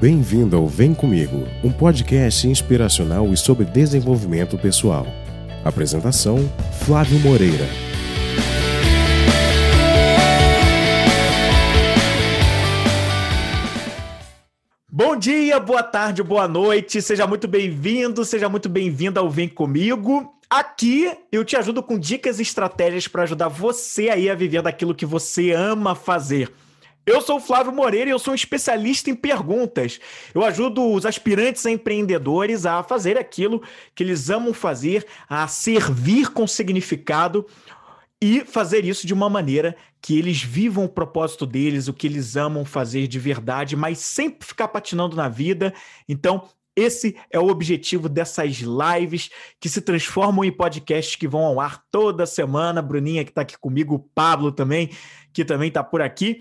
Bem-vindo ao Vem Comigo, um podcast inspiracional e sobre desenvolvimento pessoal. Apresentação: Flávio Moreira. Bom dia, boa tarde, boa noite, seja muito bem-vindo, seja muito bem-vinda ao Vem Comigo. Aqui eu te ajudo com dicas e estratégias para ajudar você aí a viver daquilo que você ama fazer. Eu sou o Flávio Moreira e eu sou um especialista em perguntas. Eu ajudo os aspirantes a empreendedores a fazer aquilo que eles amam fazer, a servir com significado e fazer isso de uma maneira que eles vivam o propósito deles, o que eles amam fazer de verdade, mas sempre ficar patinando na vida. Então, esse é o objetivo dessas lives que se transformam em podcasts que vão ao ar toda semana. Bruninha, que está aqui comigo, o Pablo também, que também está por aqui.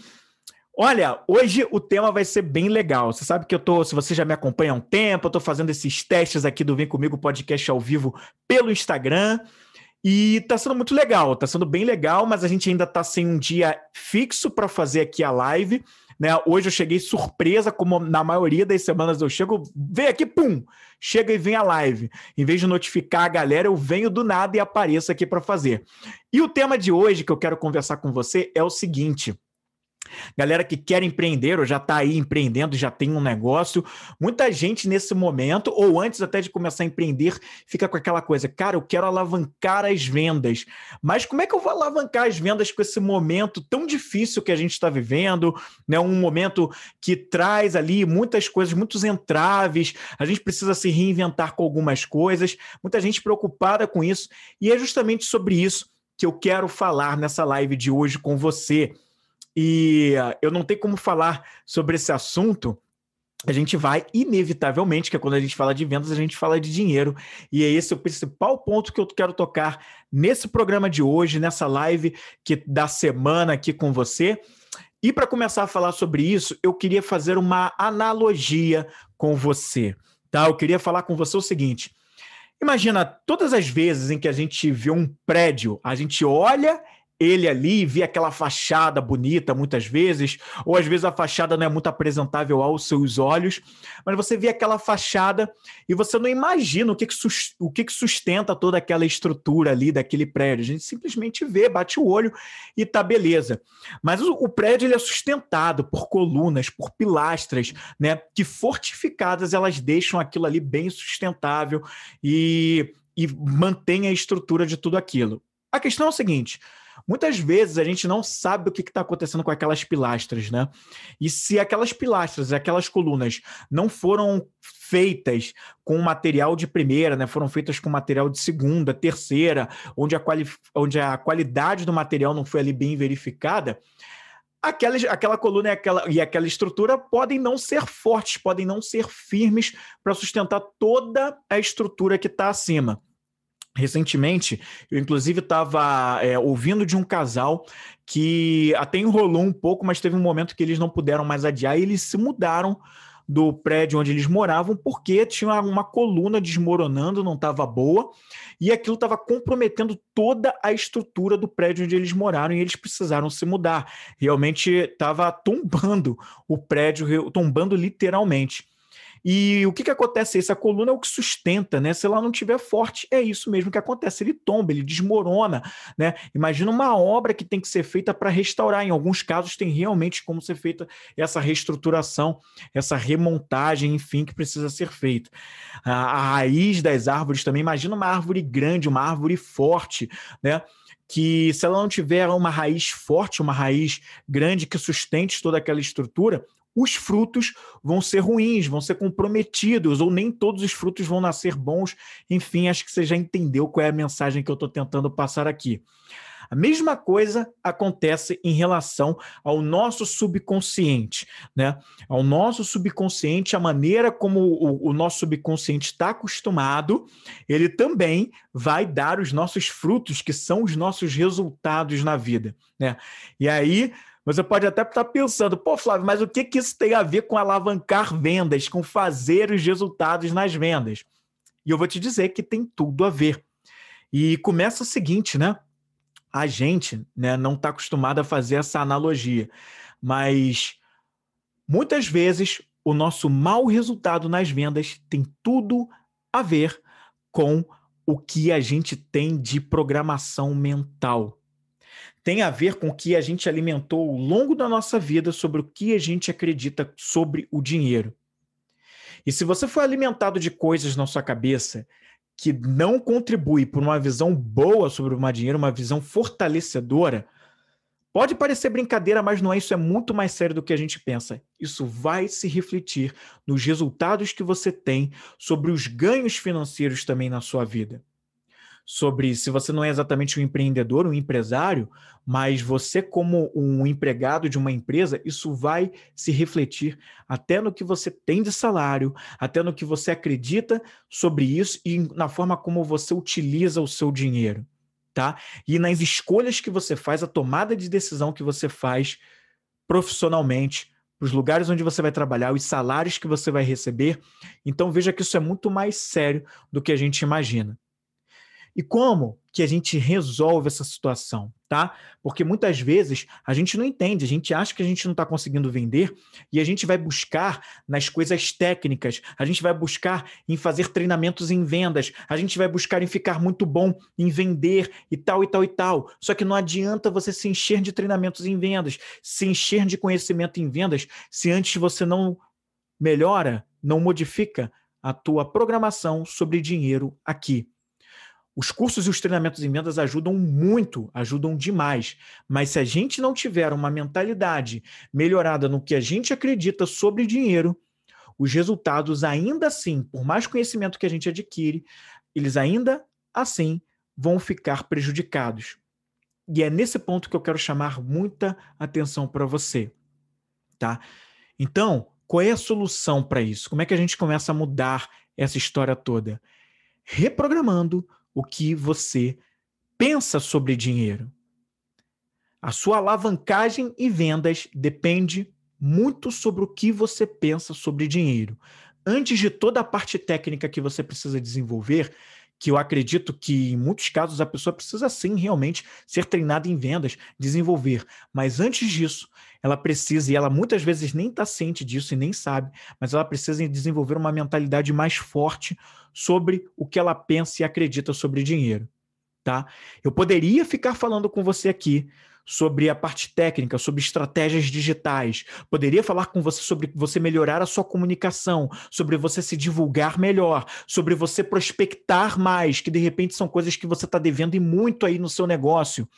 Olha, hoje o tema vai ser bem legal. Você sabe que eu tô, se você já me acompanha há um tempo, eu tô fazendo esses testes aqui do Vem Comigo podcast ao vivo pelo Instagram. E tá sendo muito legal, tá sendo bem legal, mas a gente ainda tá sem um dia fixo para fazer aqui a live. Né? Hoje eu cheguei surpresa, como na maioria das semanas eu chego, vem aqui, pum, chega e vem a live. Em vez de notificar a galera, eu venho do nada e apareço aqui para fazer. E o tema de hoje que eu quero conversar com você é o seguinte: Galera que quer empreender ou já está aí empreendendo, já tem um negócio. Muita gente nesse momento, ou antes até de começar a empreender, fica com aquela coisa, cara, eu quero alavancar as vendas. Mas como é que eu vou alavancar as vendas com esse momento tão difícil que a gente está vivendo? Né? Um momento que traz ali muitas coisas, muitos entraves, a gente precisa se reinventar com algumas coisas, muita gente preocupada com isso. E é justamente sobre isso que eu quero falar nessa live de hoje com você. E uh, eu não tenho como falar sobre esse assunto. A gente vai, inevitavelmente, que é quando a gente fala de vendas, a gente fala de dinheiro. E é esse o principal ponto que eu quero tocar nesse programa de hoje, nessa live que da semana aqui com você. E para começar a falar sobre isso, eu queria fazer uma analogia com você. Tá? Eu queria falar com você o seguinte: imagina todas as vezes em que a gente vê um prédio, a gente olha ele ali, vê aquela fachada bonita muitas vezes, ou às vezes a fachada não é muito apresentável aos seus olhos, mas você vê aquela fachada e você não imagina o que, que, o que sustenta toda aquela estrutura ali daquele prédio. A gente simplesmente vê, bate o olho e tá beleza. Mas o, o prédio ele é sustentado por colunas, por pilastras, né, que fortificadas elas deixam aquilo ali bem sustentável e, e mantém a estrutura de tudo aquilo. A questão é o seguinte: Muitas vezes a gente não sabe o que está acontecendo com aquelas pilastras, né? E se aquelas pilastras, aquelas colunas não foram feitas com material de primeira, né? Foram feitas com material de segunda, terceira, onde a, quali onde a qualidade do material não foi ali bem verificada, aquela, aquela coluna e aquela, e aquela estrutura podem não ser fortes, podem não ser firmes para sustentar toda a estrutura que está acima. Recentemente, eu inclusive estava é, ouvindo de um casal que até enrolou um pouco, mas teve um momento que eles não puderam mais adiar e eles se mudaram do prédio onde eles moravam porque tinha uma coluna desmoronando, não estava boa, e aquilo estava comprometendo toda a estrutura do prédio onde eles moraram e eles precisaram se mudar. Realmente estava tombando o prédio, tombando literalmente. E o que, que acontece? Essa coluna é o que sustenta, né? Se ela não tiver forte, é isso mesmo que acontece. Ele tomba, ele desmorona, né? Imagina uma obra que tem que ser feita para restaurar. Em alguns casos, tem realmente como ser feita essa reestruturação, essa remontagem, enfim, que precisa ser feita. A, a raiz das árvores também. Imagina uma árvore grande, uma árvore forte, né? que se ela não tiver uma raiz forte, uma raiz grande que sustente toda aquela estrutura, os frutos vão ser ruins, vão ser comprometidos, ou nem todos os frutos vão nascer bons. Enfim, acho que você já entendeu qual é a mensagem que eu estou tentando passar aqui. A mesma coisa acontece em relação ao nosso subconsciente, né? Ao nosso subconsciente, a maneira como o, o nosso subconsciente está acostumado, ele também vai dar os nossos frutos, que são os nossos resultados na vida, né? E aí você pode até estar pensando, pô, Flávio, mas o que, que isso tem a ver com alavancar vendas, com fazer os resultados nas vendas? E eu vou te dizer que tem tudo a ver. E começa o seguinte, né? A gente né, não está acostumado a fazer essa analogia, mas muitas vezes o nosso mau resultado nas vendas tem tudo a ver com o que a gente tem de programação mental. Tem a ver com o que a gente alimentou ao longo da nossa vida sobre o que a gente acredita sobre o dinheiro. E se você foi alimentado de coisas na sua cabeça que não contribui por uma visão boa sobre o dinheiro, uma visão fortalecedora, pode parecer brincadeira, mas não é isso, é muito mais sério do que a gente pensa. Isso vai se refletir nos resultados que você tem sobre os ganhos financeiros também na sua vida sobre se você não é exatamente um empreendedor, um empresário, mas você, como um empregado de uma empresa, isso vai se refletir até no que você tem de salário, até no que você acredita sobre isso e na forma como você utiliza o seu dinheiro. Tá? E nas escolhas que você faz, a tomada de decisão que você faz profissionalmente, os lugares onde você vai trabalhar, os salários que você vai receber. Então veja que isso é muito mais sério do que a gente imagina. E como que a gente resolve essa situação, tá? Porque muitas vezes a gente não entende, a gente acha que a gente não está conseguindo vender e a gente vai buscar nas coisas técnicas, a gente vai buscar em fazer treinamentos em vendas, a gente vai buscar em ficar muito bom em vender e tal e tal e tal. Só que não adianta você se encher de treinamentos em vendas, se encher de conhecimento em vendas, se antes você não melhora, não modifica a tua programação sobre dinheiro aqui. Os cursos e os treinamentos em vendas ajudam muito, ajudam demais. Mas se a gente não tiver uma mentalidade melhorada no que a gente acredita sobre dinheiro, os resultados ainda assim, por mais conhecimento que a gente adquire, eles ainda assim vão ficar prejudicados. E é nesse ponto que eu quero chamar muita atenção para você, tá? Então, qual é a solução para isso? Como é que a gente começa a mudar essa história toda? Reprogramando o que você pensa sobre dinheiro. A sua alavancagem e vendas depende muito sobre o que você pensa sobre dinheiro. Antes de toda a parte técnica que você precisa desenvolver, que eu acredito que em muitos casos a pessoa precisa sim realmente ser treinada em vendas, desenvolver. Mas antes disso, ela precisa, e ela muitas vezes nem está ciente disso e nem sabe, mas ela precisa desenvolver uma mentalidade mais forte sobre o que ela pensa e acredita sobre dinheiro. Tá? Eu poderia ficar falando com você aqui sobre a parte técnica, sobre estratégias digitais. Poderia falar com você sobre você melhorar a sua comunicação, sobre você se divulgar melhor, sobre você prospectar mais, que de repente são coisas que você está devendo e muito aí no seu negócio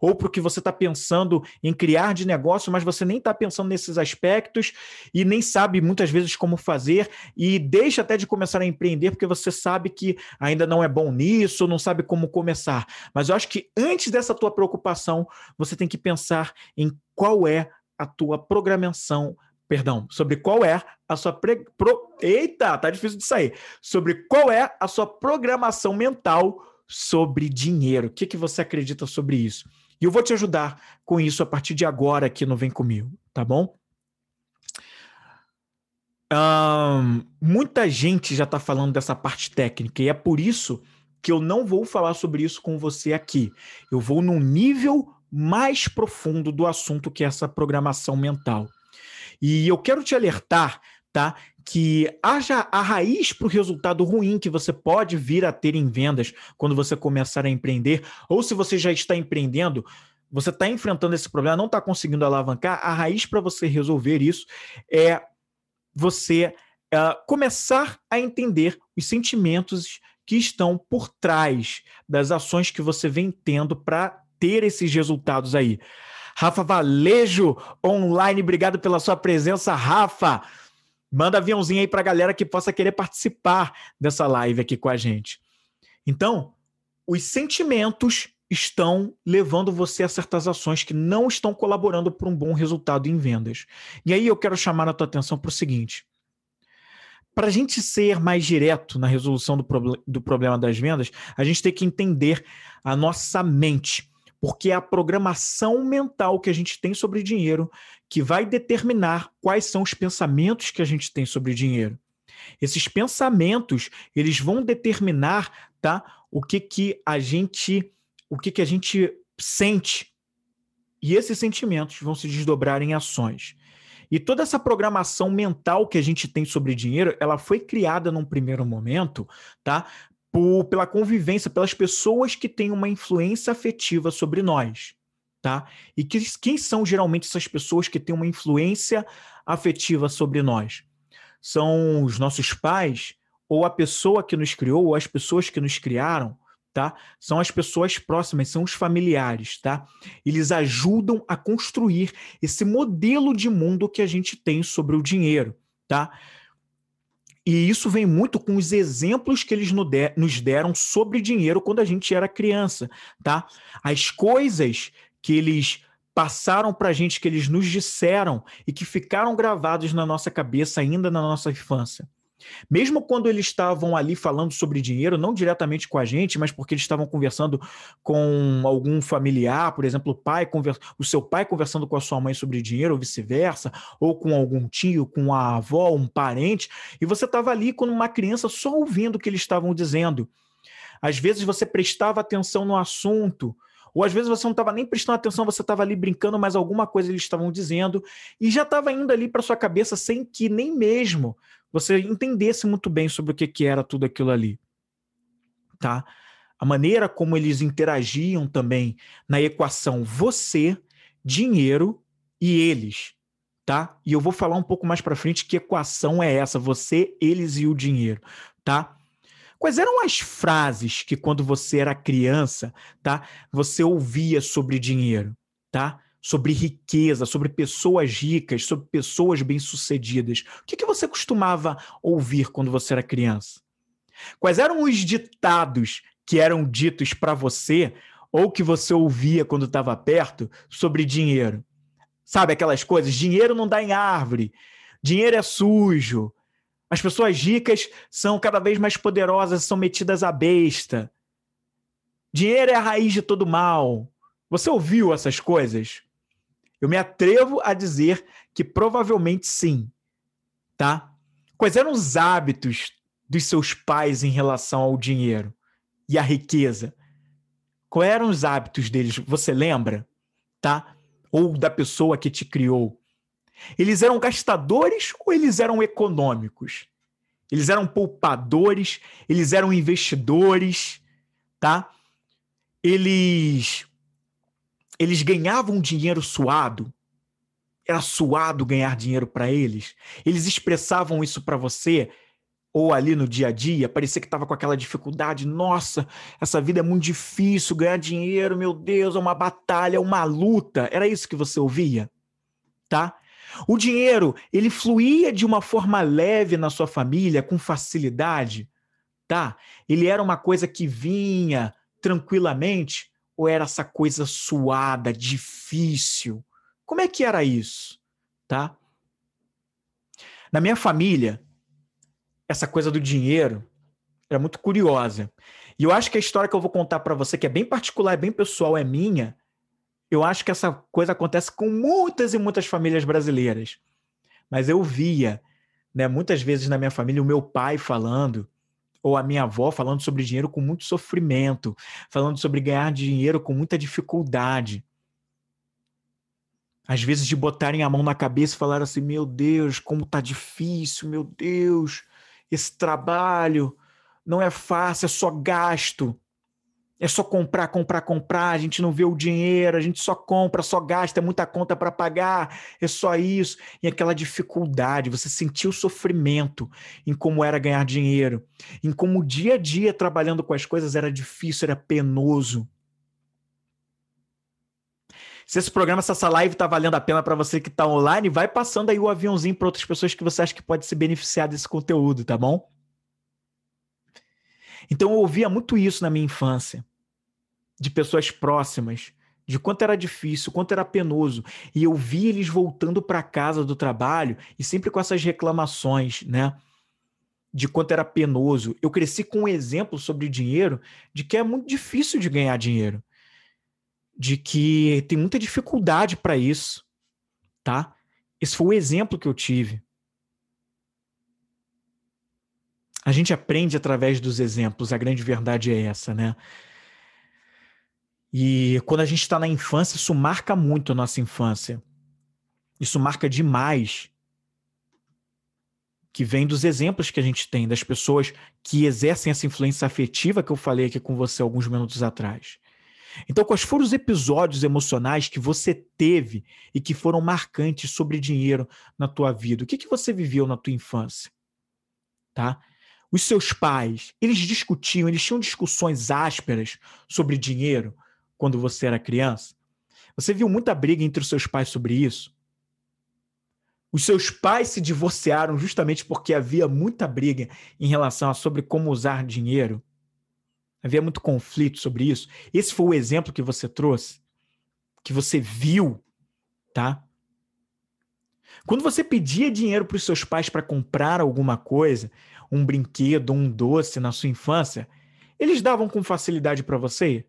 ou para o que você está pensando em criar de negócio, mas você nem está pensando nesses aspectos e nem sabe muitas vezes como fazer e deixa até de começar a empreender porque você sabe que ainda não é bom nisso, não sabe como começar. Mas eu acho que antes dessa tua preocupação, você tem que pensar em qual é a tua programação perdão, sobre qual é a sua pre... Pro... eita, tá difícil de sair. Sobre qual é a sua programação mental sobre dinheiro. O que, que você acredita sobre isso? E eu vou te ajudar com isso a partir de agora aqui no Vem Comigo, tá bom? Um, muita gente já está falando dessa parte técnica e é por isso que eu não vou falar sobre isso com você aqui. Eu vou num nível mais profundo do assunto que é essa programação mental. E eu quero te alertar, tá? que haja a raiz para o resultado ruim que você pode vir a ter em vendas quando você começar a empreender, ou se você já está empreendendo, você está enfrentando esse problema, não está conseguindo alavancar, a raiz para você resolver isso é você uh, começar a entender os sentimentos que estão por trás das ações que você vem tendo para ter esses resultados aí. Rafa Valejo, online, obrigado pela sua presença, Rafa. Manda aviãozinho aí para a galera que possa querer participar dessa live aqui com a gente. Então, os sentimentos estão levando você a certas ações que não estão colaborando para um bom resultado em vendas. E aí eu quero chamar a tua atenção para o seguinte: para a gente ser mais direto na resolução do, do problema das vendas, a gente tem que entender a nossa mente porque é a programação mental que a gente tem sobre dinheiro que vai determinar quais são os pensamentos que a gente tem sobre dinheiro. Esses pensamentos, eles vão determinar, tá, o que que a gente, o que que a gente sente. E esses sentimentos vão se desdobrar em ações. E toda essa programação mental que a gente tem sobre dinheiro, ela foi criada num primeiro momento, tá? Por, pela convivência, pelas pessoas que têm uma influência afetiva sobre nós, tá? E que, quem são geralmente essas pessoas que têm uma influência afetiva sobre nós? São os nossos pais, ou a pessoa que nos criou, ou as pessoas que nos criaram, tá? São as pessoas próximas, são os familiares, tá? Eles ajudam a construir esse modelo de mundo que a gente tem sobre o dinheiro, tá? E isso vem muito com os exemplos que eles nos deram sobre dinheiro quando a gente era criança, tá? As coisas que eles passaram para a gente, que eles nos disseram e que ficaram gravados na nossa cabeça ainda na nossa infância. Mesmo quando eles estavam ali falando sobre dinheiro, não diretamente com a gente, mas porque eles estavam conversando com algum familiar, por exemplo, o pai conversa, o seu pai conversando com a sua mãe sobre dinheiro, ou vice-versa, ou com algum tio, com a avó, um parente, e você estava ali como uma criança só ouvindo o que eles estavam dizendo. Às vezes você prestava atenção no assunto, ou às vezes você não estava nem prestando atenção, você estava ali brincando, mas alguma coisa eles estavam dizendo e já estava indo ali para sua cabeça sem que nem mesmo você entendesse muito bem sobre o que, que era tudo aquilo ali. Tá? A maneira como eles interagiam também na equação você, dinheiro e eles, tá? E eu vou falar um pouco mais para frente que equação é essa, você, eles e o dinheiro, tá? Quais eram as frases que quando você era criança, tá, você ouvia sobre dinheiro, tá? Sobre riqueza, sobre pessoas ricas, sobre pessoas bem-sucedidas. O que, que você costumava ouvir quando você era criança? Quais eram os ditados que eram ditos para você ou que você ouvia quando estava perto sobre dinheiro? Sabe aquelas coisas? Dinheiro não dá em árvore, dinheiro é sujo, as pessoas ricas são cada vez mais poderosas, são metidas à besta. Dinheiro é a raiz de todo mal. Você ouviu essas coisas? Eu me atrevo a dizer que provavelmente sim, tá? Quais eram os hábitos dos seus pais em relação ao dinheiro e à riqueza? Quais eram os hábitos deles? Você lembra? Tá? Ou da pessoa que te criou? Eles eram gastadores ou eles eram econômicos? Eles eram poupadores, eles eram investidores, tá? Eles eles ganhavam dinheiro suado. Era suado ganhar dinheiro para eles. Eles expressavam isso para você ou ali no dia a dia, parecia que estava com aquela dificuldade. Nossa, essa vida é muito difícil, ganhar dinheiro, meu Deus, é uma batalha, é uma luta. Era isso que você ouvia, tá? O dinheiro, ele fluía de uma forma leve na sua família, com facilidade, tá? Ele era uma coisa que vinha tranquilamente ou era essa coisa suada, difícil? Como é que era isso? Tá? Na minha família, essa coisa do dinheiro era muito curiosa. E eu acho que a história que eu vou contar para você, que é bem particular, é bem pessoal, é minha, eu acho que essa coisa acontece com muitas e muitas famílias brasileiras. Mas eu via, né, muitas vezes na minha família, o meu pai falando ou a minha avó falando sobre dinheiro com muito sofrimento, falando sobre ganhar dinheiro com muita dificuldade. Às vezes de botarem a mão na cabeça e falar assim: "Meu Deus, como tá difícil, meu Deus, esse trabalho não é fácil, é só gasto". É só comprar, comprar, comprar, a gente não vê o dinheiro, a gente só compra, só gasta, é muita conta para pagar, é só isso. E aquela dificuldade, você sentiu o sofrimento em como era ganhar dinheiro, em como o dia a dia trabalhando com as coisas era difícil, era penoso. Se esse programa, se essa live está valendo a pena para você que está online, vai passando aí o aviãozinho para outras pessoas que você acha que pode se beneficiar desse conteúdo, tá bom? Então eu ouvia muito isso na minha infância, de pessoas próximas, de quanto era difícil, quanto era penoso. E eu via eles voltando para casa do trabalho e sempre com essas reclamações, né? De quanto era penoso. Eu cresci com um exemplo sobre dinheiro de que é muito difícil de ganhar dinheiro. De que tem muita dificuldade para isso, tá? Esse foi o exemplo que eu tive. A gente aprende através dos exemplos, a grande verdade é essa, né? E quando a gente está na infância, isso marca muito a nossa infância. Isso marca demais que vem dos exemplos que a gente tem das pessoas que exercem essa influência afetiva que eu falei aqui com você alguns minutos atrás. Então, quais foram os episódios emocionais que você teve e que foram marcantes sobre dinheiro na tua vida? O que, que você viveu na tua infância? Tá? Os seus pais, eles discutiam, eles tinham discussões ásperas sobre dinheiro quando você era criança? Você viu muita briga entre os seus pais sobre isso? Os seus pais se divorciaram justamente porque havia muita briga em relação a sobre como usar dinheiro? Havia muito conflito sobre isso. Esse foi o exemplo que você trouxe, que você viu, tá? Quando você pedia dinheiro para os seus pais para comprar alguma coisa, um brinquedo, um doce na sua infância, eles davam com facilidade para você?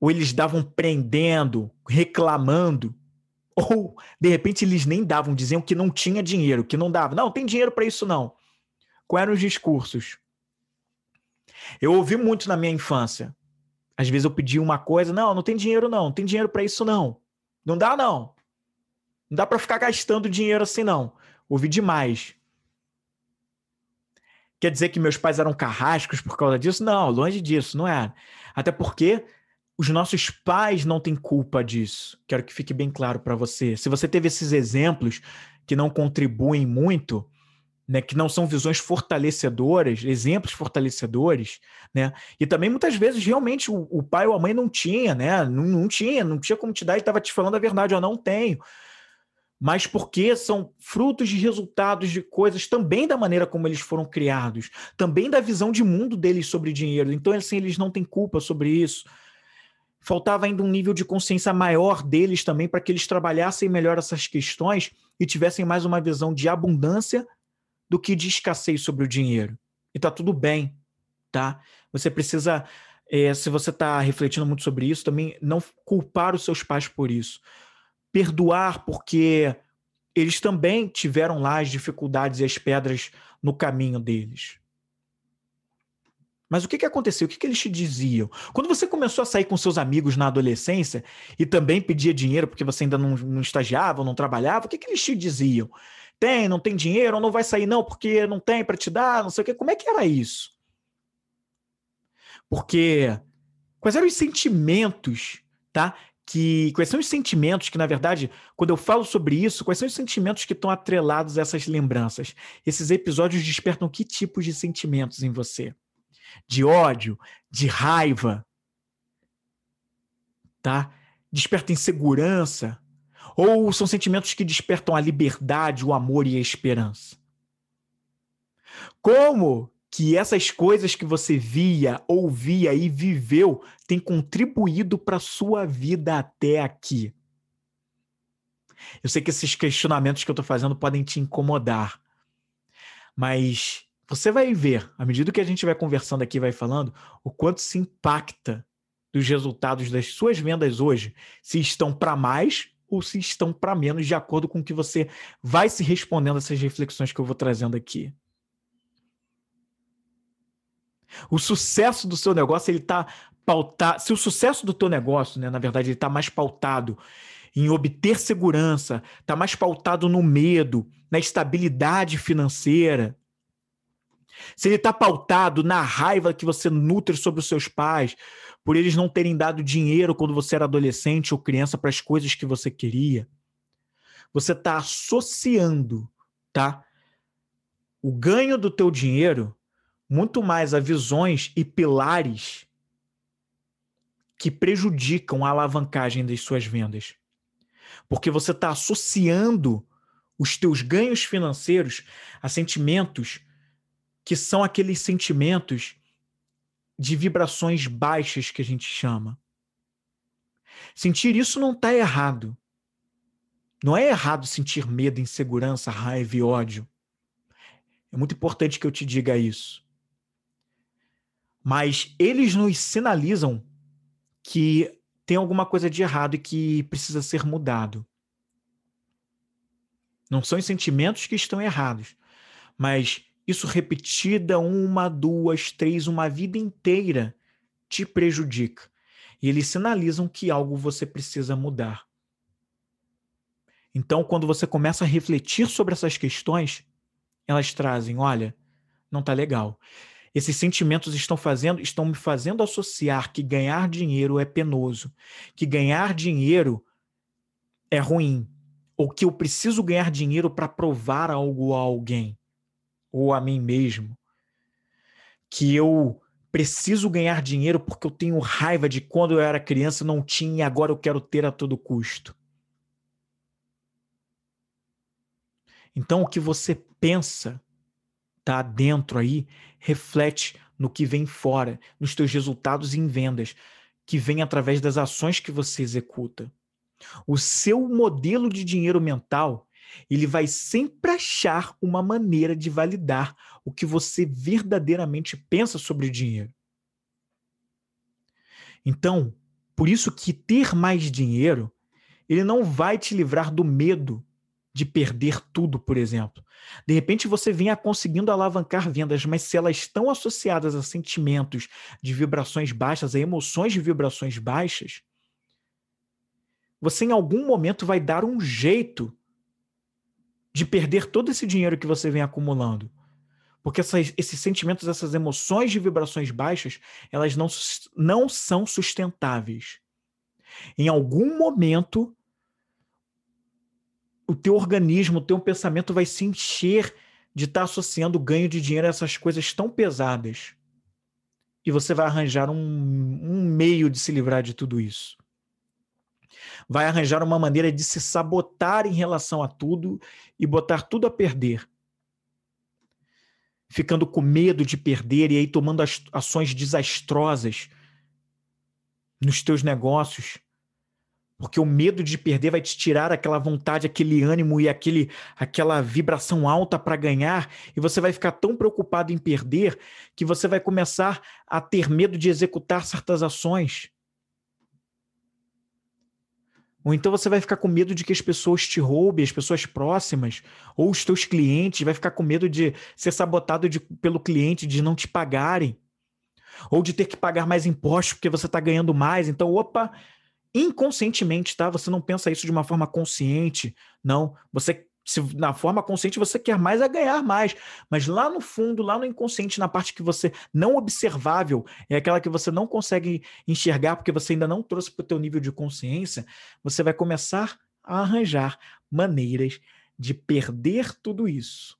Ou eles davam prendendo, reclamando? Ou, de repente, eles nem davam, diziam que não tinha dinheiro, que não dava. Não, tem dinheiro para isso não. Quais eram os discursos? Eu ouvi muito na minha infância. Às vezes eu pedia uma coisa, não, não tem dinheiro não, não tem dinheiro para isso não. Não dá não. Não dá para ficar gastando dinheiro assim não. Ouvi demais. Quer dizer que meus pais eram carrascos por causa disso? Não, longe disso, não é. Até porque os nossos pais não têm culpa disso. Quero que fique bem claro para você. Se você teve esses exemplos que não contribuem muito, né, que não são visões fortalecedoras, exemplos fortalecedores, né? E também muitas vezes realmente o, o pai ou a mãe não tinha, né? Não, não tinha, não tinha como te dar, ele estava te falando a verdade, eu não tenho. Mas porque são frutos de resultados de coisas também da maneira como eles foram criados, também da visão de mundo deles sobre dinheiro. Então, assim, eles não têm culpa sobre isso. Faltava ainda um nível de consciência maior deles também para que eles trabalhassem melhor essas questões e tivessem mais uma visão de abundância do que de escassez sobre o dinheiro. E tá tudo bem, tá? Você precisa, é, se você está refletindo muito sobre isso, também não culpar os seus pais por isso. Perdoar porque eles também tiveram lá as dificuldades e as pedras no caminho deles. Mas o que, que aconteceu? O que, que eles te diziam? Quando você começou a sair com seus amigos na adolescência e também pedia dinheiro porque você ainda não, não estagiava, não trabalhava, o que, que eles te diziam? Tem, não tem dinheiro, não vai sair não porque não tem para te dar, não sei o quê. Como é que era isso? Porque quais eram os sentimentos, tá? Que quais são os sentimentos que na verdade, quando eu falo sobre isso, quais são os sentimentos que estão atrelados a essas lembranças? Esses episódios despertam que tipos de sentimentos em você? De ódio, de raiva, tá? Desperta insegurança, ou são sentimentos que despertam a liberdade, o amor e a esperança? Como que essas coisas que você via, ouvia e viveu têm contribuído para a sua vida até aqui? Eu sei que esses questionamentos que eu estou fazendo podem te incomodar, mas você vai ver, à medida que a gente vai conversando aqui, vai falando, o quanto se impacta dos resultados das suas vendas hoje, se estão para mais ou se estão para menos, de acordo com o que você vai se respondendo a essas reflexões que eu vou trazendo aqui. O sucesso do seu negócio, ele está pautado. Se o sucesso do teu negócio, né, na verdade, ele está mais pautado em obter segurança, está mais pautado no medo, na estabilidade financeira. Se ele está pautado na raiva que você nutre sobre os seus pais, por eles não terem dado dinheiro quando você era adolescente ou criança para as coisas que você queria. Você está associando, tá? O ganho do teu dinheiro muito mais a visões e pilares que prejudicam a alavancagem das suas vendas. Porque você está associando os teus ganhos financeiros a sentimentos que são aqueles sentimentos de vibrações baixas que a gente chama. Sentir isso não está errado. Não é errado sentir medo, insegurança, raiva e ódio. É muito importante que eu te diga isso. Mas eles nos sinalizam que tem alguma coisa de errado e que precisa ser mudado. Não são os sentimentos que estão errados, mas isso repetida uma, duas, três, uma vida inteira te prejudica. E eles sinalizam que algo você precisa mudar. Então, quando você começa a refletir sobre essas questões, elas trazem, olha, não tá legal. Esses sentimentos estão fazendo, estão me fazendo associar que ganhar dinheiro é penoso, que ganhar dinheiro é ruim, ou que eu preciso ganhar dinheiro para provar algo a alguém ou a mim mesmo, que eu preciso ganhar dinheiro porque eu tenho raiva de quando eu era criança não tinha e agora eu quero ter a todo custo. Então o que você pensa tá dentro aí reflete no que vem fora, nos teus resultados em vendas, que vem através das ações que você executa. O seu modelo de dinheiro mental, ele vai sempre achar uma maneira de validar o que você verdadeiramente pensa sobre dinheiro. Então, por isso que ter mais dinheiro, ele não vai te livrar do medo de perder tudo, por exemplo. De repente você venha conseguindo alavancar vendas, mas se elas estão associadas a sentimentos de vibrações baixas, a emoções de vibrações baixas, você em algum momento vai dar um jeito de perder todo esse dinheiro que você vem acumulando. Porque essas, esses sentimentos, essas emoções de vibrações baixas, elas não, não são sustentáveis. Em algum momento, o teu organismo, o teu pensamento vai se encher de estar tá associando ganho de dinheiro a essas coisas tão pesadas. E você vai arranjar um, um meio de se livrar de tudo isso. Vai arranjar uma maneira de se sabotar em relação a tudo e botar tudo a perder. Ficando com medo de perder e aí tomando ações desastrosas nos teus negócios, porque o medo de perder vai te tirar aquela vontade, aquele ânimo e aquele, aquela vibração alta para ganhar, e você vai ficar tão preocupado em perder que você vai começar a ter medo de executar certas ações. Ou então você vai ficar com medo de que as pessoas te roubem, as pessoas próximas, ou os teus clientes, vai ficar com medo de ser sabotado de, pelo cliente, de não te pagarem, ou de ter que pagar mais impostos porque você está ganhando mais. Então, opa, inconscientemente, tá? Você não pensa isso de uma forma consciente, não. Você se na forma consciente você quer mais é ganhar mais, mas lá no fundo, lá no inconsciente, na parte que você não observável, é aquela que você não consegue enxergar porque você ainda não trouxe para o teu nível de consciência, você vai começar a arranjar maneiras de perder tudo isso.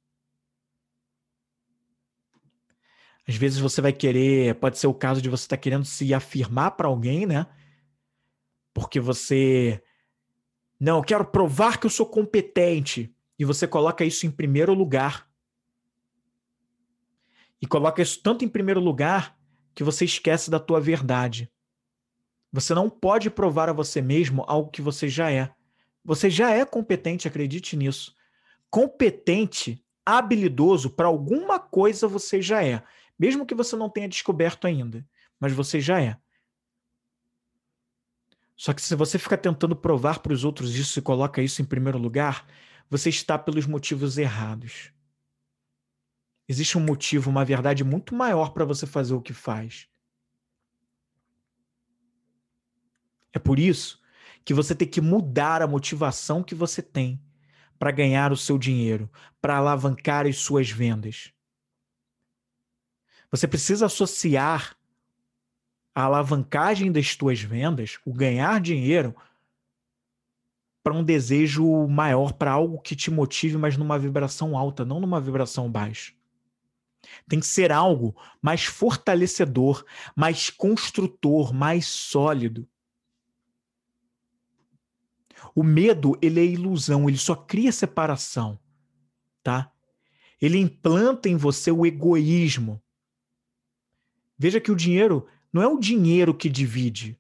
Às vezes você vai querer, pode ser o caso de você estar tá querendo se afirmar para alguém, né? Porque você. Não, eu quero provar que eu sou competente. E você coloca isso em primeiro lugar. E coloca isso tanto em primeiro lugar que você esquece da tua verdade. Você não pode provar a você mesmo algo que você já é. Você já é competente, acredite nisso. Competente, habilidoso para alguma coisa você já é, mesmo que você não tenha descoberto ainda, mas você já é. Só que se você fica tentando provar para os outros isso e coloca isso em primeiro lugar, você está pelos motivos errados. Existe um motivo, uma verdade muito maior para você fazer o que faz. É por isso que você tem que mudar a motivação que você tem para ganhar o seu dinheiro, para alavancar as suas vendas. Você precisa associar a alavancagem das tuas vendas, o ganhar dinheiro, para um desejo maior, para algo que te motive, mas numa vibração alta, não numa vibração baixa. Tem que ser algo mais fortalecedor, mais construtor, mais sólido. O medo, ele é ilusão, ele só cria separação, tá? Ele implanta em você o egoísmo. Veja que o dinheiro não é o dinheiro que divide,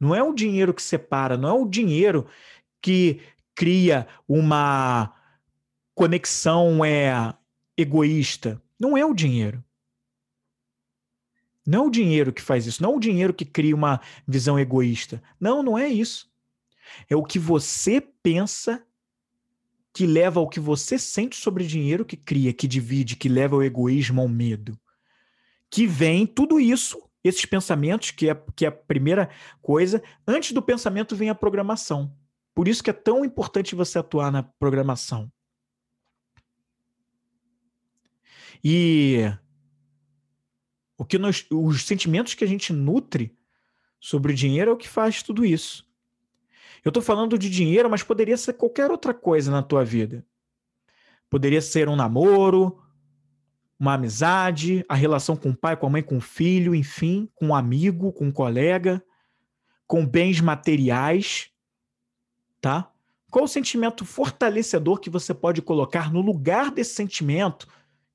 não é o dinheiro que separa, não é o dinheiro que cria uma conexão é egoísta. Não é o dinheiro. Não é o dinheiro que faz isso, não é o dinheiro que cria uma visão egoísta. Não, não é isso. É o que você pensa que leva ao que você sente sobre dinheiro que cria, que divide, que leva ao egoísmo, ao medo. Que vem tudo isso esses pensamentos, que é, que é a primeira coisa, antes do pensamento vem a programação. Por isso que é tão importante você atuar na programação. E o que nós, os sentimentos que a gente nutre sobre o dinheiro é o que faz tudo isso. Eu estou falando de dinheiro, mas poderia ser qualquer outra coisa na tua vida. Poderia ser um namoro, uma amizade, a relação com o pai, com a mãe, com o filho, enfim, com um amigo, com um colega, com bens materiais, tá? Qual o sentimento fortalecedor que você pode colocar no lugar desse sentimento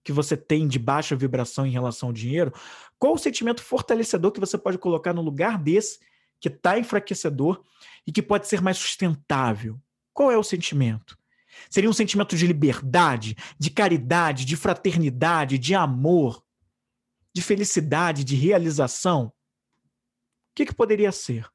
que você tem de baixa vibração em relação ao dinheiro? Qual o sentimento fortalecedor que você pode colocar no lugar desse que está enfraquecedor e que pode ser mais sustentável? Qual é o sentimento? Seria um sentimento de liberdade, de caridade, de fraternidade, de amor, de felicidade, de realização? O que, que poderia ser?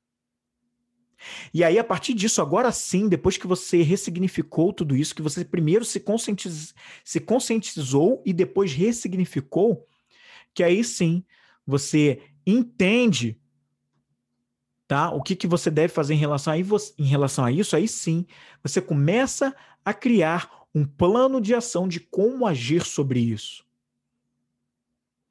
E aí, a partir disso, agora sim, depois que você ressignificou tudo isso, que você primeiro se, conscientiz... se conscientizou e depois ressignificou, que aí sim você entende tá? o que, que você deve fazer em relação, a, em relação a isso, aí sim você começa a criar um plano de ação de como agir sobre isso.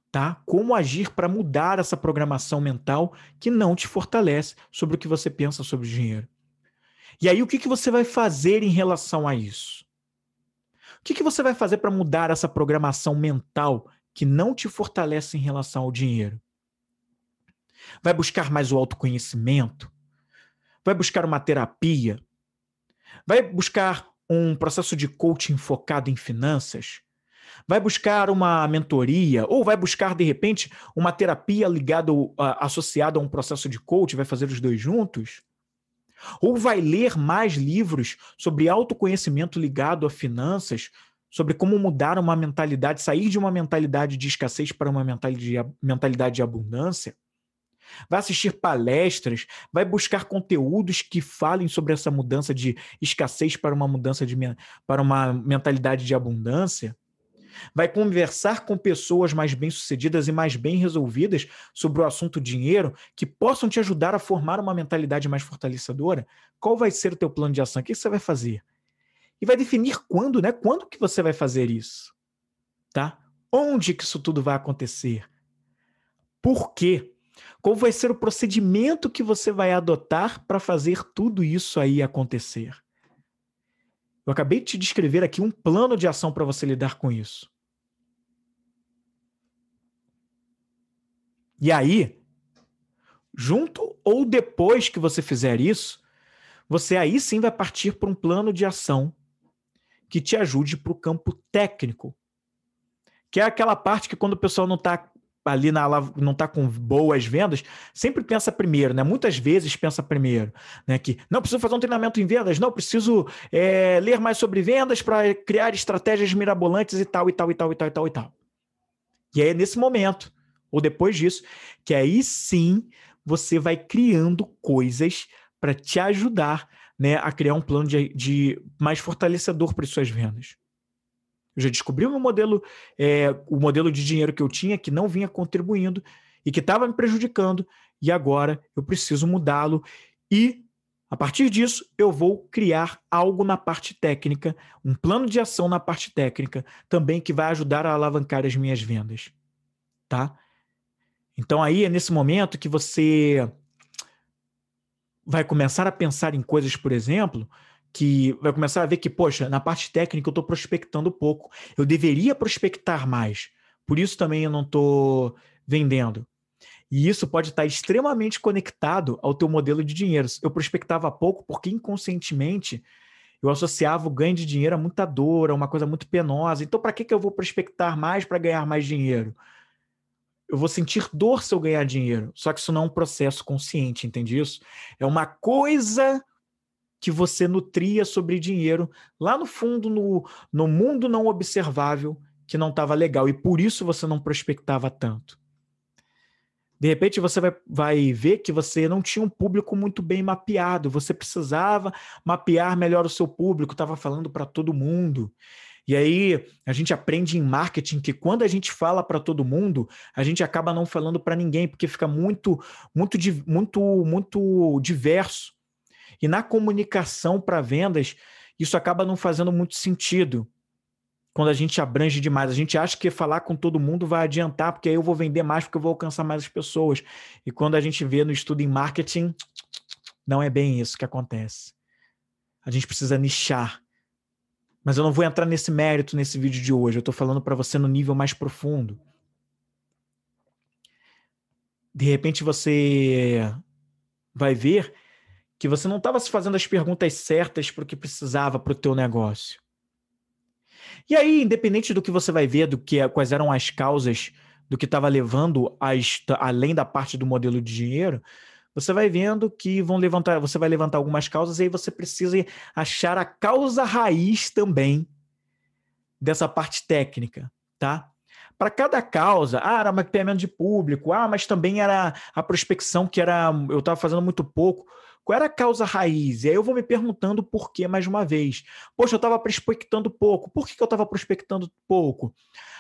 Tá? Como agir para mudar essa programação mental que não te fortalece sobre o que você pensa sobre o dinheiro. E aí, o que, que você vai fazer em relação a isso? O que, que você vai fazer para mudar essa programação mental que não te fortalece em relação ao dinheiro? Vai buscar mais o autoconhecimento? Vai buscar uma terapia? Vai buscar um processo de coaching focado em finanças? Vai buscar uma mentoria ou vai buscar de repente uma terapia ligada uh, associada a um processo de coaching, vai fazer os dois juntos? Ou vai ler mais livros sobre autoconhecimento ligado a finanças, sobre como mudar uma mentalidade, sair de uma mentalidade de escassez para uma mentalidade de abundância? Vai assistir palestras, vai buscar conteúdos que falem sobre essa mudança de escassez para uma mudança de para uma mentalidade de abundância. Vai conversar com pessoas mais bem-sucedidas e mais bem resolvidas sobre o assunto dinheiro que possam te ajudar a formar uma mentalidade mais fortalecedora. Qual vai ser o teu plano de ação? O que você vai fazer? E vai definir quando, né? Quando que você vai fazer isso? Tá? Onde que isso tudo vai acontecer? Por quê? Qual vai ser o procedimento que você vai adotar para fazer tudo isso aí acontecer? Eu acabei de te descrever aqui um plano de ação para você lidar com isso. E aí, junto ou depois que você fizer isso, você aí sim vai partir para um plano de ação que te ajude para o campo técnico. Que é aquela parte que quando o pessoal não está ali na não está com boas vendas, sempre pensa primeiro, né? Muitas vezes pensa primeiro, né? Que não preciso fazer um treinamento em vendas, não preciso é, ler mais sobre vendas para criar estratégias mirabolantes e tal e tal e tal e tal e tal e tal. E aí é nesse momento ou depois disso que aí sim você vai criando coisas para te ajudar, né, a criar um plano de, de mais fortalecedor para as suas vendas. Eu já descobri o meu modelo, é, o modelo de dinheiro que eu tinha que não vinha contribuindo e que estava me prejudicando, e agora eu preciso mudá-lo. E a partir disso, eu vou criar algo na parte técnica, um plano de ação na parte técnica, também que vai ajudar a alavancar as minhas vendas. Tá? Então aí é nesse momento que você vai começar a pensar em coisas, por exemplo, que vai começar a ver que, poxa, na parte técnica eu estou prospectando pouco. Eu deveria prospectar mais. Por isso também eu não estou vendendo. E isso pode estar extremamente conectado ao teu modelo de dinheiro. Eu prospectava pouco porque inconscientemente eu associava o ganho de dinheiro a muita dor, a uma coisa muito penosa. Então, para que, que eu vou prospectar mais para ganhar mais dinheiro? Eu vou sentir dor se eu ganhar dinheiro. Só que isso não é um processo consciente, entende isso? É uma coisa que você nutria sobre dinheiro lá no fundo, no, no mundo não observável, que não estava legal. E por isso você não prospectava tanto. De repente você vai, vai ver que você não tinha um público muito bem mapeado, você precisava mapear melhor o seu público, estava falando para todo mundo. E aí a gente aprende em marketing que quando a gente fala para todo mundo, a gente acaba não falando para ninguém, porque fica muito, muito, muito, muito diverso E na comunicação para vendas, isso acaba não fazendo muito sentido quando a gente abrange demais. A gente acha que falar com todo mundo vai adiantar, porque aí eu vou vender mais, porque eu vou alcançar mais as pessoas. E quando a gente vê no estudo em marketing, não é bem isso que acontece. A gente precisa nichar. Mas eu não vou entrar nesse mérito nesse vídeo de hoje. Eu estou falando para você no nível mais profundo. De repente você vai ver que você não estava se fazendo as perguntas certas para o que precisava para o teu negócio. E aí, independente do que você vai ver, do que quais eram as causas do que estava levando as, além da parte do modelo de dinheiro, você vai vendo que vão levantar, você vai levantar algumas causas e aí você precisa achar a causa raiz também dessa parte técnica, tá? Para cada causa, ah, era mapeamento de público, ah, mas também era a prospecção que era eu estava fazendo muito pouco. Qual era a causa raiz? E aí eu vou me perguntando por que mais uma vez. Poxa, eu estava prospectando pouco. Por que, que eu estava prospectando pouco?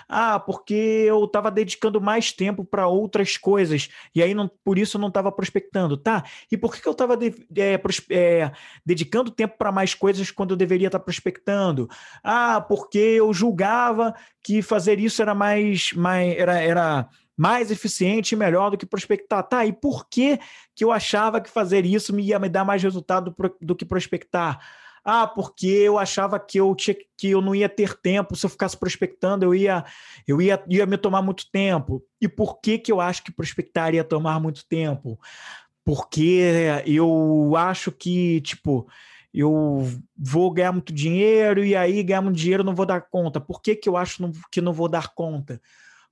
Ah, porque eu estava dedicando mais tempo para outras coisas. E aí, não, por isso, eu não estava prospectando. Tá? E por que, que eu estava de, é, é, dedicando tempo para mais coisas quando eu deveria estar tá prospectando? Ah, porque eu julgava que fazer isso era mais. mais era, era mais eficiente e melhor do que prospectar. Tá, e por que, que eu achava que fazer isso me ia me dar mais resultado do, do que prospectar? Ah, porque eu achava que eu tinha que eu não ia ter tempo se eu ficasse prospectando, eu ia eu ia, ia me tomar muito tempo. E por que que eu acho que prospectar ia tomar muito tempo? Porque eu acho que, tipo, eu vou ganhar muito dinheiro e aí ganhar muito dinheiro não vou dar conta. Por que, que eu acho que não vou dar conta?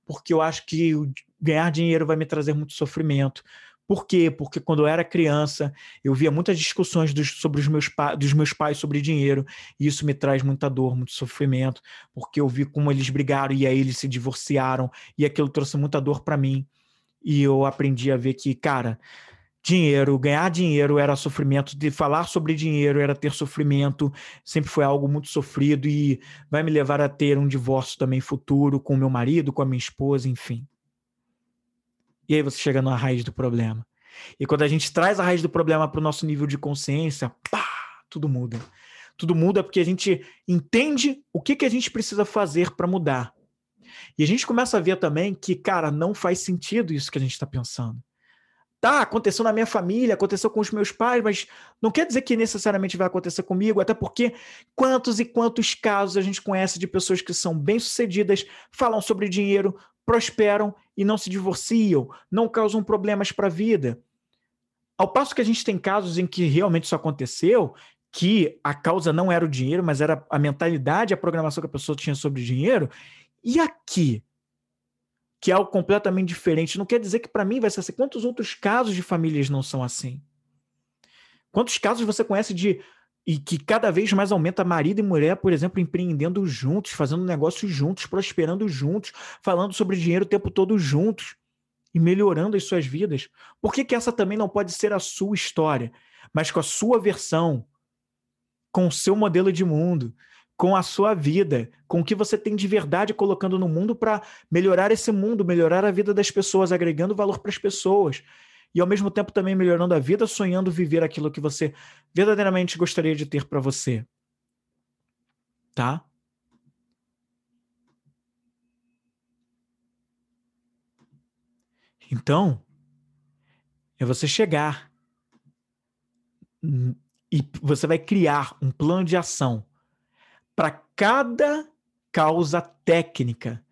Porque eu acho que ganhar dinheiro vai me trazer muito sofrimento. Por quê? Porque quando eu era criança, eu via muitas discussões dos, sobre os meus, dos meus pais sobre dinheiro, e isso me traz muita dor, muito sofrimento, porque eu vi como eles brigaram e aí eles se divorciaram, e aquilo trouxe muita dor para mim. E eu aprendi a ver que, cara, dinheiro, ganhar dinheiro era sofrimento, de falar sobre dinheiro era ter sofrimento, sempre foi algo muito sofrido e vai me levar a ter um divórcio também futuro com meu marido, com a minha esposa, enfim. E aí você chega na raiz do problema. E quando a gente traz a raiz do problema para o nosso nível de consciência, pá, tudo muda. Tudo muda porque a gente entende o que, que a gente precisa fazer para mudar. E a gente começa a ver também que, cara, não faz sentido isso que a gente está pensando tá, aconteceu na minha família, aconteceu com os meus pais, mas não quer dizer que necessariamente vai acontecer comigo, até porque quantos e quantos casos a gente conhece de pessoas que são bem-sucedidas, falam sobre dinheiro, prosperam e não se divorciam, não causam problemas para a vida. Ao passo que a gente tem casos em que realmente isso aconteceu, que a causa não era o dinheiro, mas era a mentalidade, a programação que a pessoa tinha sobre dinheiro, e aqui que é algo completamente diferente. Não quer dizer que para mim vai ser assim. Quantos outros casos de famílias não são assim? Quantos casos você conhece de e que cada vez mais aumenta marido e mulher, por exemplo, empreendendo juntos, fazendo negócios juntos, prosperando juntos, falando sobre dinheiro o tempo todo juntos e melhorando as suas vidas? Por que, que essa também não pode ser a sua história, mas com a sua versão, com o seu modelo de mundo, com a sua vida, com o que você tem de verdade colocando no mundo para melhorar esse mundo, melhorar a vida das pessoas, agregando valor para as pessoas. E ao mesmo tempo também melhorando a vida, sonhando viver aquilo que você verdadeiramente gostaria de ter para você. Tá? Então, é você chegar e você vai criar um plano de ação para cada causa técnica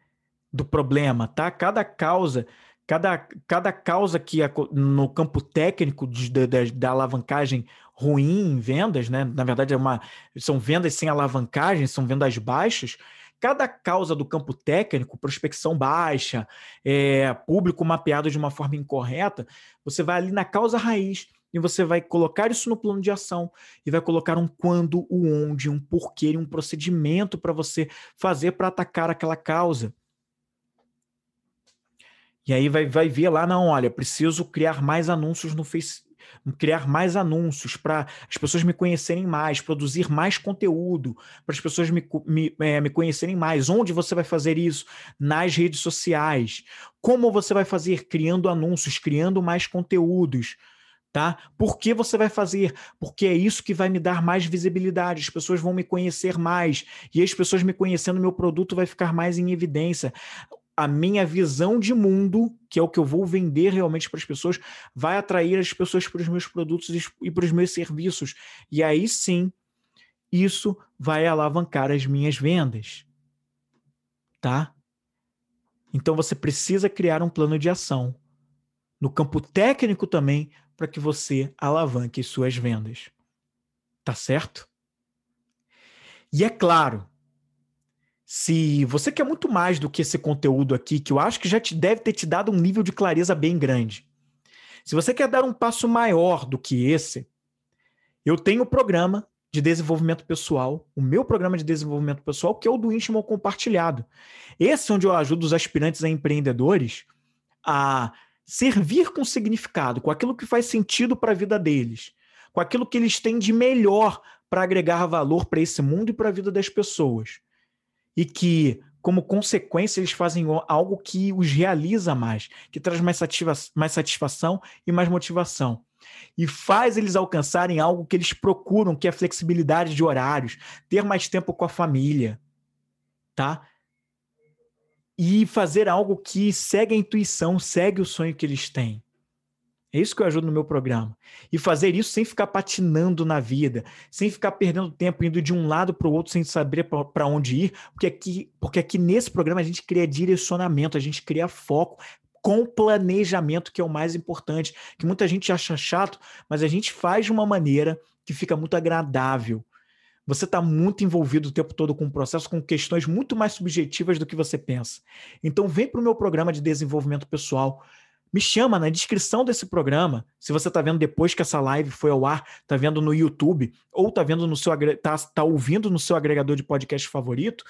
do problema, tá? Cada causa, cada, cada causa que no campo técnico de, de, da alavancagem ruim em vendas, né? Na verdade, é uma, são vendas sem alavancagem, são vendas baixas. Cada causa do campo técnico, prospecção baixa, é, público mapeado de uma forma incorreta, você vai ali na causa raiz e você vai colocar isso no plano de ação e vai colocar um quando, o onde, um porquê um procedimento para você fazer para atacar aquela causa. E aí vai, vai ver lá, não, olha, preciso criar mais anúncios no Facebook, criar mais anúncios para as pessoas me conhecerem mais, produzir mais conteúdo, para as pessoas me, me, é, me conhecerem mais. Onde você vai fazer isso? Nas redes sociais. Como você vai fazer? Criando anúncios, criando mais conteúdos Tá? Por que você vai fazer? Porque é isso que vai me dar mais visibilidade, as pessoas vão me conhecer mais, e as pessoas me conhecendo, meu produto vai ficar mais em evidência. A minha visão de mundo, que é o que eu vou vender realmente para as pessoas, vai atrair as pessoas para os meus produtos e para os meus serviços. E aí sim, isso vai alavancar as minhas vendas. Tá? Então você precisa criar um plano de ação. No campo técnico também, para que você alavanque suas vendas. Tá certo? E é claro, se você quer muito mais do que esse conteúdo aqui, que eu acho que já te deve ter te dado um nível de clareza bem grande. Se você quer dar um passo maior do que esse, eu tenho o programa de desenvolvimento pessoal, o meu programa de desenvolvimento pessoal, que é o do íntimo compartilhado. Esse é onde eu ajudo os aspirantes a empreendedores a servir com significado, com aquilo que faz sentido para a vida deles, com aquilo que eles têm de melhor para agregar valor para esse mundo e para a vida das pessoas. E que, como consequência, eles fazem algo que os realiza mais, que traz mais, mais satisfação e mais motivação. E faz eles alcançarem algo que eles procuram, que é flexibilidade de horários, ter mais tempo com a família, tá? E fazer algo que segue a intuição, segue o sonho que eles têm. É isso que eu ajudo no meu programa. E fazer isso sem ficar patinando na vida, sem ficar perdendo tempo indo de um lado para o outro sem saber para onde ir, porque aqui, porque aqui nesse programa a gente cria direcionamento, a gente cria foco com planejamento, que é o mais importante, que muita gente acha chato, mas a gente faz de uma maneira que fica muito agradável. Você está muito envolvido o tempo todo com o processo, com questões muito mais subjetivas do que você pensa. Então, vem para o meu programa de desenvolvimento pessoal. Me chama na descrição desse programa. Se você está vendo depois que essa live foi ao ar, está vendo no YouTube ou está vendo no seu tá, tá ouvindo no seu agregador de podcast favorito,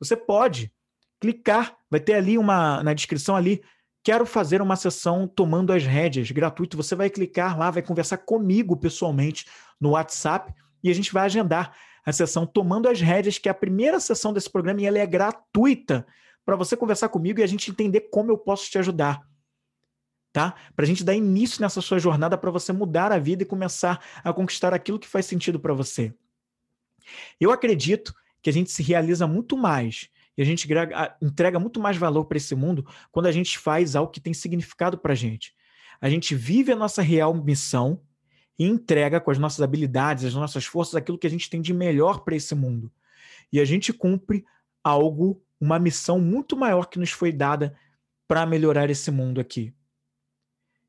você pode clicar. Vai ter ali uma na descrição ali. Quero fazer uma sessão tomando as rédeas, gratuito. Você vai clicar lá, vai conversar comigo pessoalmente no WhatsApp e a gente vai agendar a sessão Tomando as Rédeas, que é a primeira sessão desse programa e ela é gratuita para você conversar comigo e a gente entender como eu posso te ajudar. Tá? Para a gente dar início nessa sua jornada para você mudar a vida e começar a conquistar aquilo que faz sentido para você. Eu acredito que a gente se realiza muito mais e a gente entrega muito mais valor para esse mundo quando a gente faz algo que tem significado para a gente. A gente vive a nossa real missão e entrega com as nossas habilidades, as nossas forças, aquilo que a gente tem de melhor para esse mundo. E a gente cumpre algo, uma missão muito maior que nos foi dada para melhorar esse mundo aqui.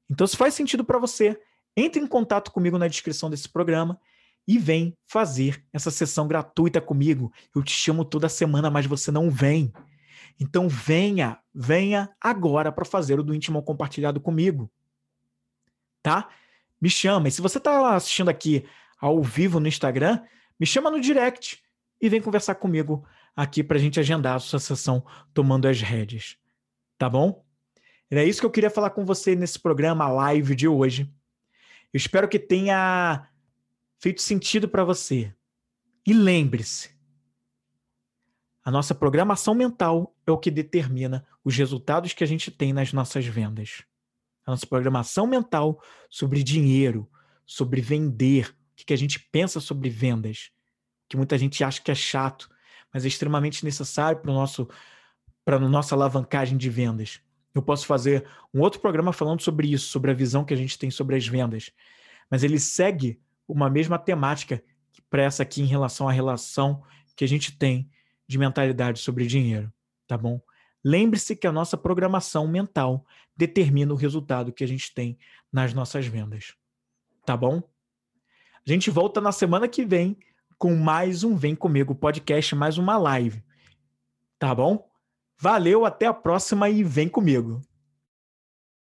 Então, se faz sentido para você, entre em contato comigo na descrição desse programa e vem fazer essa sessão gratuita comigo. Eu te chamo toda semana, mas você não vem. Então venha, venha agora para fazer o do íntimo compartilhado comigo. Tá? Me chama. E se você está assistindo aqui ao vivo no Instagram, me chama no direct e vem conversar comigo aqui para a gente agendar a sua sessão tomando as rédeas. Tá bom? Era isso que eu queria falar com você nesse programa live de hoje. Eu espero que tenha feito sentido para você. E lembre-se, a nossa programação mental é o que determina os resultados que a gente tem nas nossas vendas a nossa programação mental sobre dinheiro, sobre vender, o que a gente pensa sobre vendas, que muita gente acha que é chato, mas é extremamente necessário para nosso para a nossa alavancagem de vendas. Eu posso fazer um outro programa falando sobre isso, sobre a visão que a gente tem sobre as vendas, mas ele segue uma mesma temática para essa aqui em relação à relação que a gente tem de mentalidade sobre dinheiro, tá bom? Lembre-se que a nossa programação mental determina o resultado que a gente tem nas nossas vendas. Tá bom? A gente volta na semana que vem com mais um Vem Comigo podcast, mais uma live. Tá bom? Valeu, até a próxima e vem comigo.